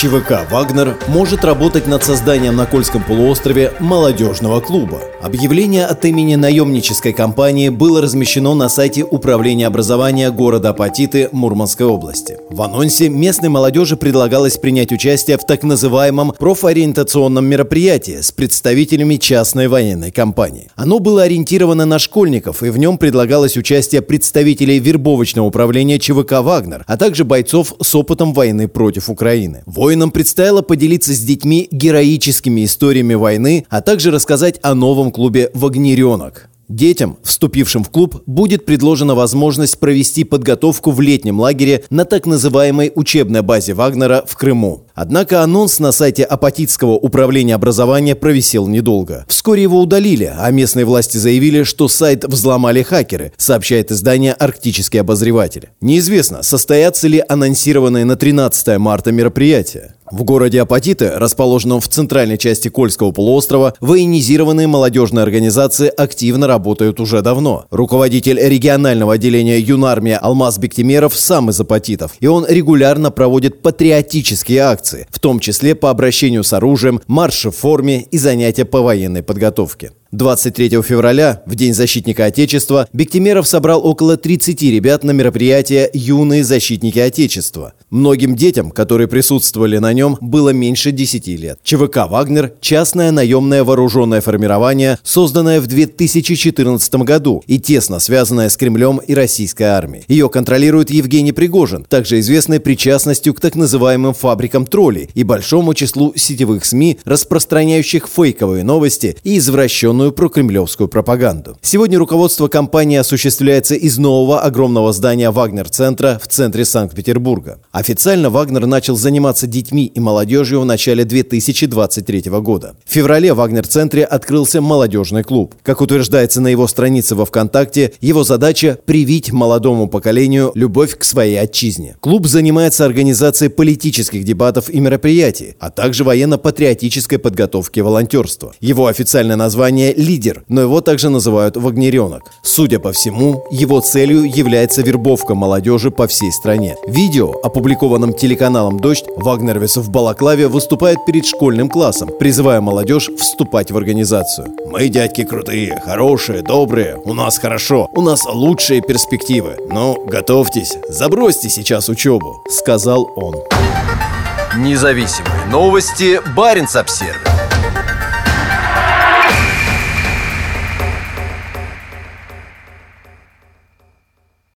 ЧВК «Вагнер» может работать над созданием на Кольском полуострове молодежного клуба. Объявление от имени наемнической компании было размещено на сайте Управления образования города Апатиты Мурманской области. В анонсе местной молодежи предлагалось принять участие в так называемом профориентационном мероприятии с представителями частной военной компании. Оно было ориентировано на школьников, и в нем предлагалось участие представителей вербовочного управления ЧВК «Вагнер», а также бойцов с опытом войны против Украины. Воинам предстояло поделиться с детьми героическими историями войны, а также рассказать о новом клубе «Вагнеренок». Детям, вступившим в клуб, будет предложена возможность провести подготовку в летнем лагере на так называемой учебной базе Вагнера в Крыму. Однако анонс на сайте Апатитского управления образования провисел недолго. Вскоре его удалили, а местные власти заявили, что сайт взломали хакеры, сообщает издание «Арктический обозреватель». Неизвестно, состоятся ли анонсированные на 13 марта мероприятия. В городе Апатиты, расположенном в центральной части Кольского полуострова, военизированные молодежные организации активно работают уже давно. Руководитель регионального отделения юнармия Алмаз Бектимеров сам из Апатитов, и он регулярно проводит патриотические акции, в том числе по обращению с оружием, марши в форме и занятия по военной подготовке. 23 февраля, в День защитника Отечества, Бектимеров собрал около 30 ребят на мероприятие «Юные защитники Отечества». Многим детям, которые присутствовали на нем, было меньше 10 лет. ЧВК «Вагнер» – частное наемное вооруженное формирование, созданное в 2014 году и тесно связанное с Кремлем и российской армией. Ее контролирует Евгений Пригожин, также известный причастностью к так называемым фабрикам троллей и большому числу сетевых СМИ, распространяющих фейковые новости и извращенные искаженную прокремлевскую пропаганду. Сегодня руководство компании осуществляется из нового огромного здания Вагнер-центра в центре Санкт-Петербурга. Официально Вагнер начал заниматься детьми и молодежью в начале 2023 года. В феврале в Вагнер-центре открылся молодежный клуб. Как утверждается на его странице во ВКонтакте, его задача – привить молодому поколению любовь к своей отчизне. Клуб занимается организацией политических дебатов и мероприятий, а также военно-патриотической подготовки волонтерства. Его официальное название «Лидер», но его также называют «Вагнеренок». Судя по всему, его целью является вербовка молодежи по всей стране. Видео, опубликованном телеканалом «Дождь», Вагнервис в Балаклаве выступает перед школьным классом, призывая молодежь вступать в организацию. «Мы, дядьки, крутые, хорошие, добрые, у нас хорошо, у нас лучшие перспективы. Ну, готовьтесь, забросьте сейчас учебу», — сказал он. Независимые новости. Барин обсервис